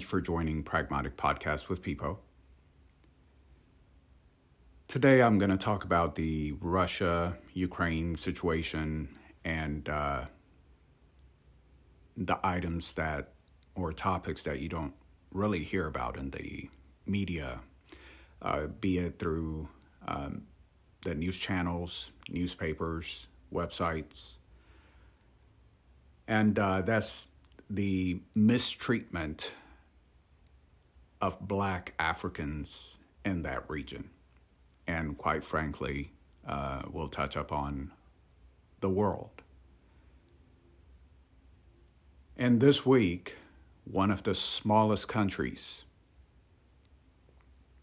Thank you for joining Pragmatic Podcast with Pipo. Today I'm going to talk about the Russia Ukraine situation and uh, the items that or topics that you don't really hear about in the media, uh, be it through um, the news channels, newspapers, websites. And uh, that's the mistreatment of black Africans in that region. And quite frankly, uh, we'll touch upon the world. And this week, one of the smallest countries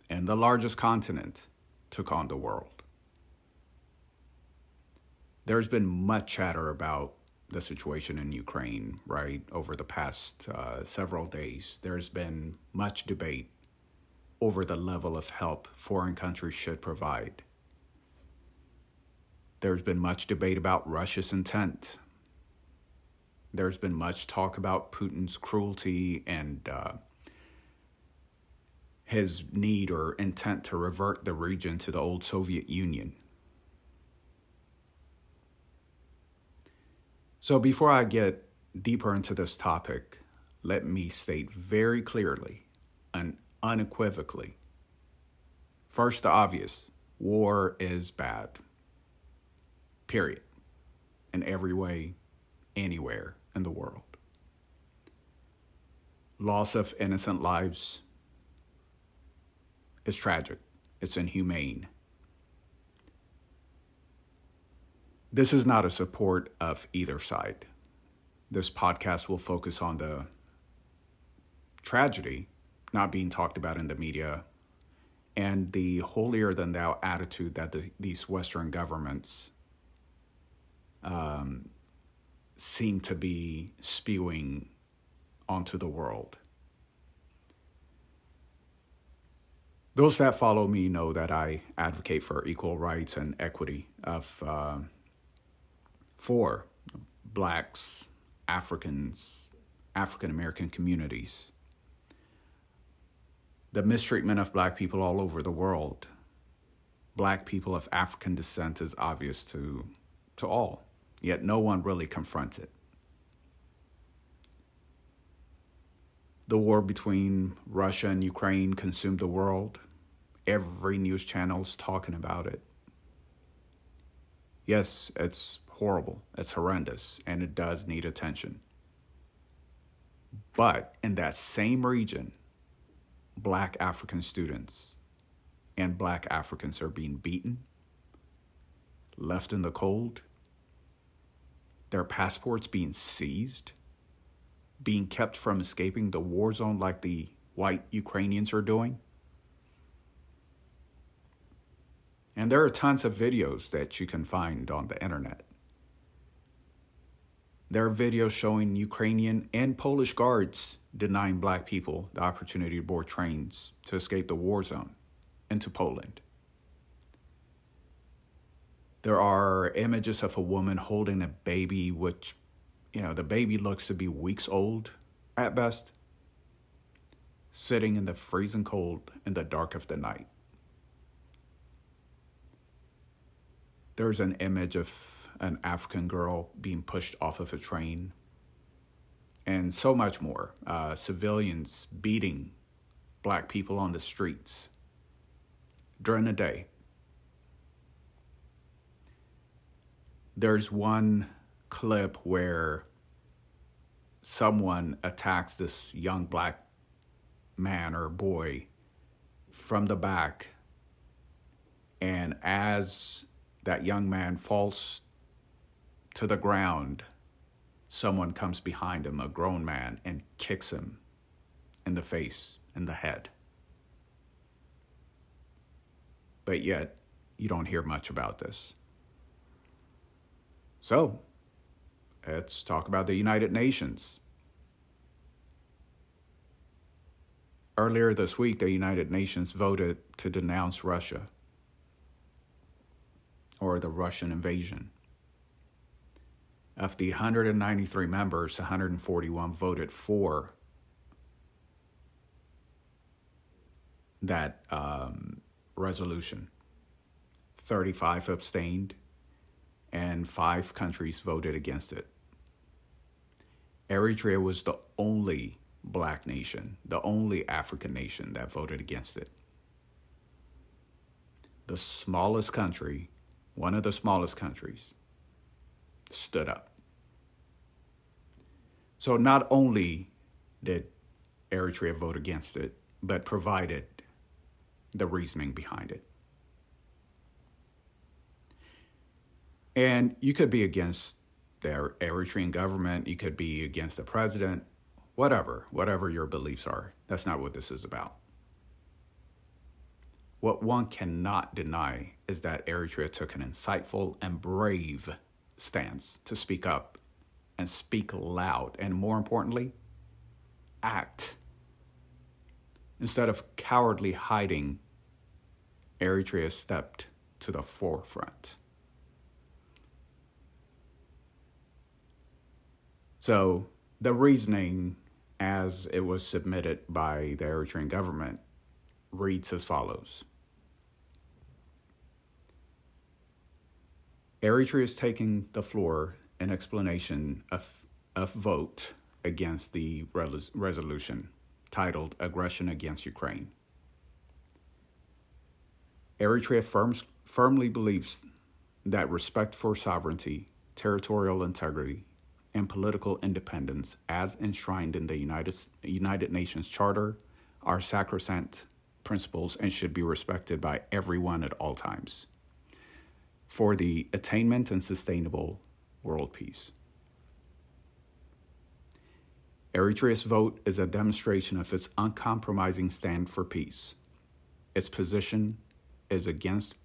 and the largest continent took on the world. There's been much chatter about the situation in Ukraine, right, over the past uh, several days. There's been much debate over the level of help foreign countries should provide. There's been much debate about Russia's intent. There's been much talk about Putin's cruelty and uh, his need or intent to revert the region to the old Soviet Union. So, before I get deeper into this topic, let me state very clearly and unequivocally first, the obvious war is bad. Period. In every way, anywhere in the world. Loss of innocent lives is tragic, it's inhumane. This is not a support of either side. This podcast will focus on the tragedy not being talked about in the media and the holier than thou attitude that the, these Western governments um, seem to be spewing onto the world. Those that follow me know that I advocate for equal rights and equity of. Uh, for blacks, Africans, African American communities. The mistreatment of black people all over the world. Black people of African descent is obvious to, to all, yet no one really confronts it. The war between Russia and Ukraine consumed the world. Every news channel is talking about it. Yes, it's horrible, it's horrendous, and it does need attention. But in that same region, black African students and black Africans are being beaten, left in the cold, their passports being seized, being kept from escaping the war zone like the white Ukrainians are doing. And there are tons of videos that you can find on the internet. There are videos showing Ukrainian and Polish guards denying black people the opportunity to board trains to escape the war zone into Poland. There are images of a woman holding a baby, which, you know, the baby looks to be weeks old at best, sitting in the freezing cold in the dark of the night. There's an image of an African girl being pushed off of a train, and so much more. Uh, civilians beating black people on the streets during the day. There's one clip where someone attacks this young black man or boy from the back. And as that young man falls to the ground, someone comes behind him, a grown man, and kicks him in the face, in the head. But yet, you don't hear much about this. So, let's talk about the United Nations. Earlier this week, the United Nations voted to denounce Russia or the Russian invasion. Of the 193 members, 141 voted for that um, resolution. 35 abstained, and five countries voted against it. Eritrea was the only black nation, the only African nation that voted against it. The smallest country, one of the smallest countries, stood up. So not only did Eritrea vote against it, but provided the reasoning behind it. And you could be against the Eritrean government, you could be against the president, whatever, whatever your beliefs are. That's not what this is about. What one cannot deny is that Eritrea took an insightful and brave stance to speak up and speak loud, and more importantly, act. Instead of cowardly hiding, Eritrea stepped to the forefront. So, the reasoning as it was submitted by the Eritrean government reads as follows Eritrea is taking the floor in explanation of, of vote against the res- resolution titled Aggression Against Ukraine. Eritrea firms, firmly believes that respect for sovereignty, territorial integrity, and political independence, as enshrined in the United, United Nations Charter, are sacrosanct principles and should be respected by everyone at all times for the attainment and sustainable world peace. Eritrea's vote is a demonstration of its uncompromising stand for peace. Its position is against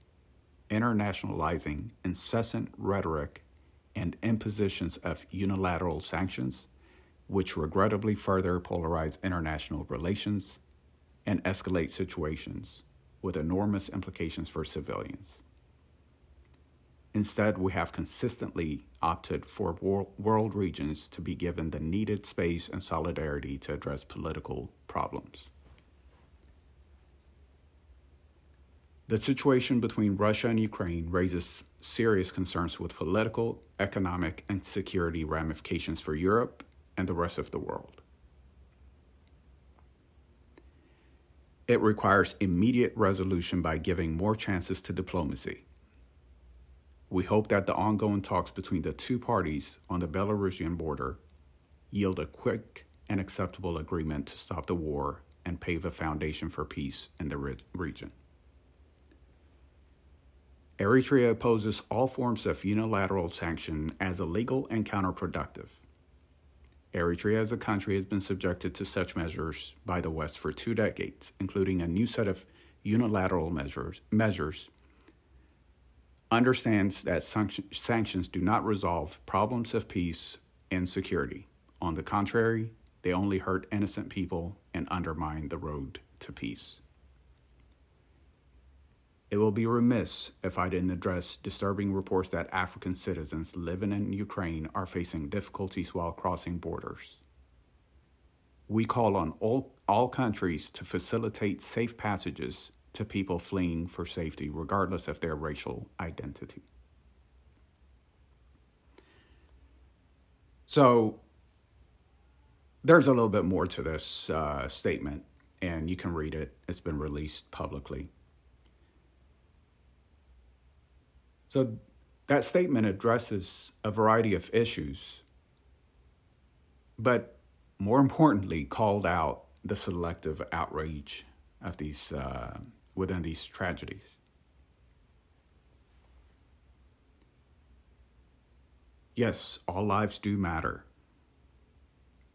internationalizing incessant rhetoric and impositions of unilateral sanctions, which regrettably further polarize international relations and escalate situations with enormous implications for civilians. Instead, we have consistently opted for world regions to be given the needed space and solidarity to address political problems. The situation between Russia and Ukraine raises serious concerns with political, economic, and security ramifications for Europe and the rest of the world. It requires immediate resolution by giving more chances to diplomacy we hope that the ongoing talks between the two parties on the Belarusian border yield a quick and acceptable agreement to stop the war and pave a foundation for peace in the re- region. Eritrea opposes all forms of unilateral sanction as illegal and counterproductive. Eritrea as a country has been subjected to such measures by the West for two decades, including a new set of unilateral measures, measures understands that sanctions do not resolve problems of peace and security. On the contrary, they only hurt innocent people and undermine the road to peace. It will be remiss if I didn't address disturbing reports that African citizens living in Ukraine are facing difficulties while crossing borders. We call on all, all countries to facilitate safe passages to people fleeing for safety, regardless of their racial identity. So, there's a little bit more to this uh, statement, and you can read it. It's been released publicly. So, that statement addresses a variety of issues, but more importantly, called out the selective outrage of these uh, within these tragedies. Yes, all lives do matter.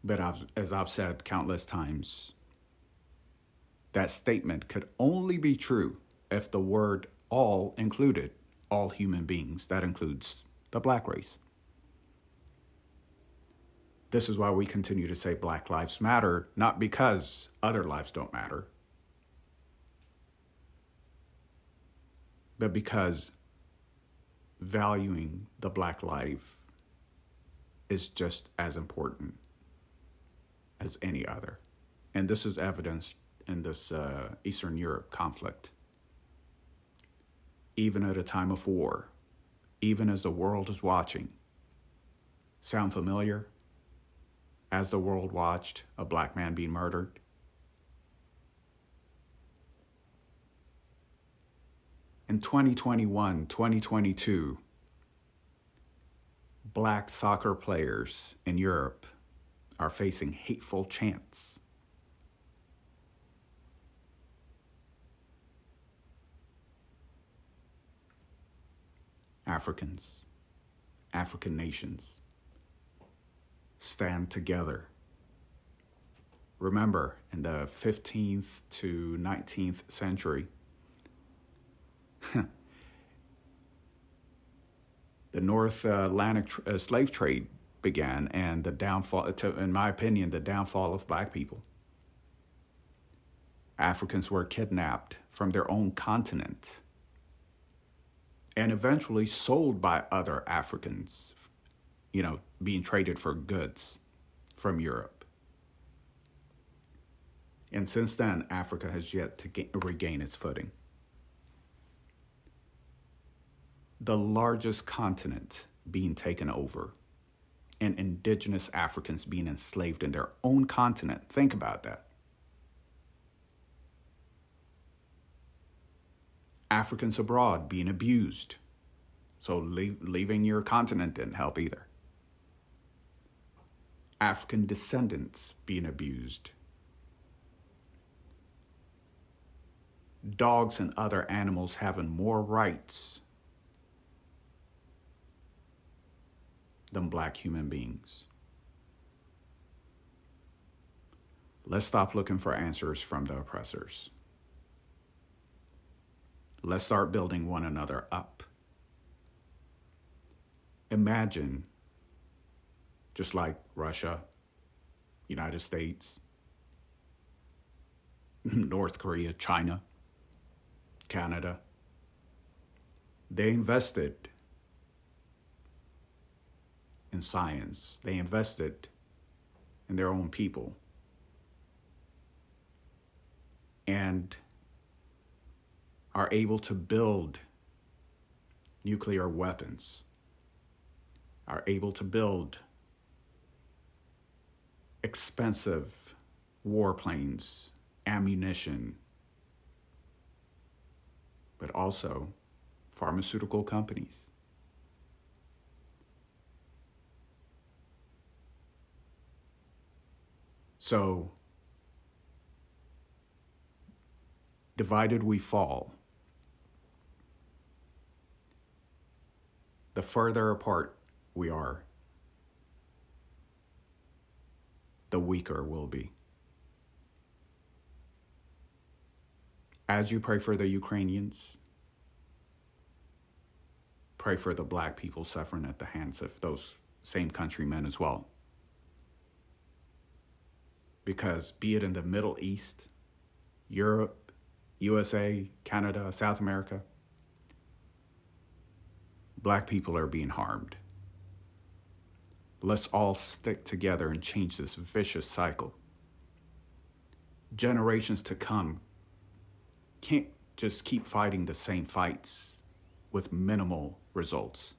But I've, as I've said countless times, that statement could only be true if the word all included all human beings. That includes the black race. This is why we continue to say Black Lives Matter, not because other lives don't matter, but because valuing the black life is just as important as any other. And this is evidenced in this uh, Eastern Europe conflict, even at a time of war, even as the world is watching. Sound familiar? As the world watched a black man being murdered? In 2021, 2022, black soccer players in Europe are facing hateful chants. Africans, African nations, stand together. Remember, in the 15th to 19th century, the North Atlantic uh, slave trade began and the downfall, to, in my opinion, the downfall of black people. Africans were kidnapped from their own continent and eventually sold by other Africans, you know, being traded for goods from Europe. And since then, Africa has yet to gain, regain its footing. The largest continent being taken over and indigenous Africans being enslaved in their own continent. Think about that. Africans abroad being abused. So leave, leaving your continent didn't help either. African descendants being abused. Dogs and other animals having more rights than black human beings. Let's stop looking for answers from the oppressors. Let's start building one another up. Imagine, just like Russia, United States, North Korea, China, Canada, they invested in science. They invested in their own people. And are able to build nuclear weapons, are able to build expensive warplanes, ammunition, but also pharmaceutical companies. So, divided we fall. The further apart we are, the weaker we'll be. As you pray for the Ukrainians, pray for the black people suffering at the hands of those same countrymen as well because be it in the Middle East, Europe, USA, Canada, South America, black people are being harmed. Let's all stick together and change this vicious cycle. Generations to come can't just keep fighting the same fights with minimal results.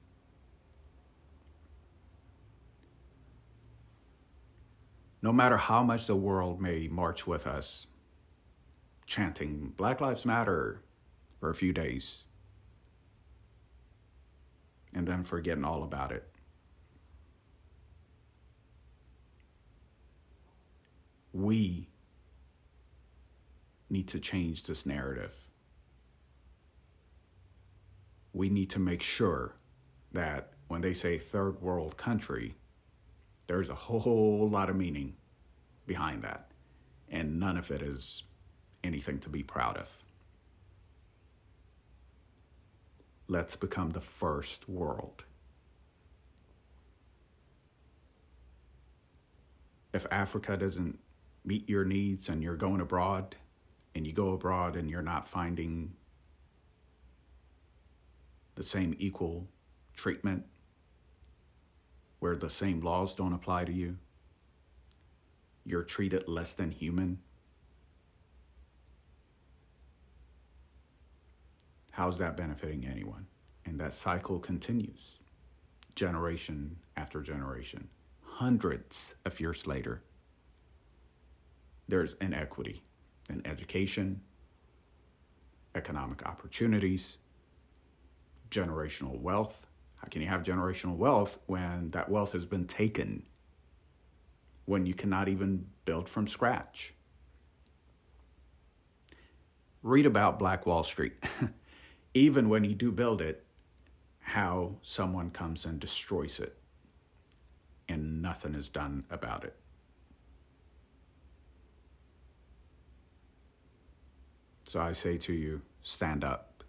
No matter how much the world may march with us, chanting Black Lives Matter for a few days, and then forgetting all about it. We need to change this narrative. We need to make sure that when they say third world country, there's a whole lot of meaning behind that, and none of it is anything to be proud of. Let's become the first world. If Africa doesn't meet your needs and you're going abroad, and you go abroad and you're not finding the same equal treatment where the same laws don't apply to you? You're treated less than human? How's that benefiting anyone? And that cycle continues generation after generation, hundreds of years later. There's inequity in education, economic opportunities, generational wealth, how can you have generational wealth when that wealth has been taken? When you cannot even build from scratch? Read about Black Wall Street. even when you do build it, how someone comes and destroys it and nothing is done about it. So I say to you stand up,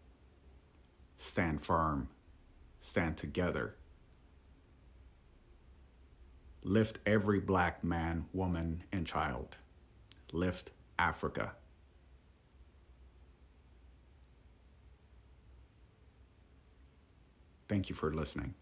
stand firm, stand together. Lift every black man, woman, and child. Lift Africa. Thank you for listening.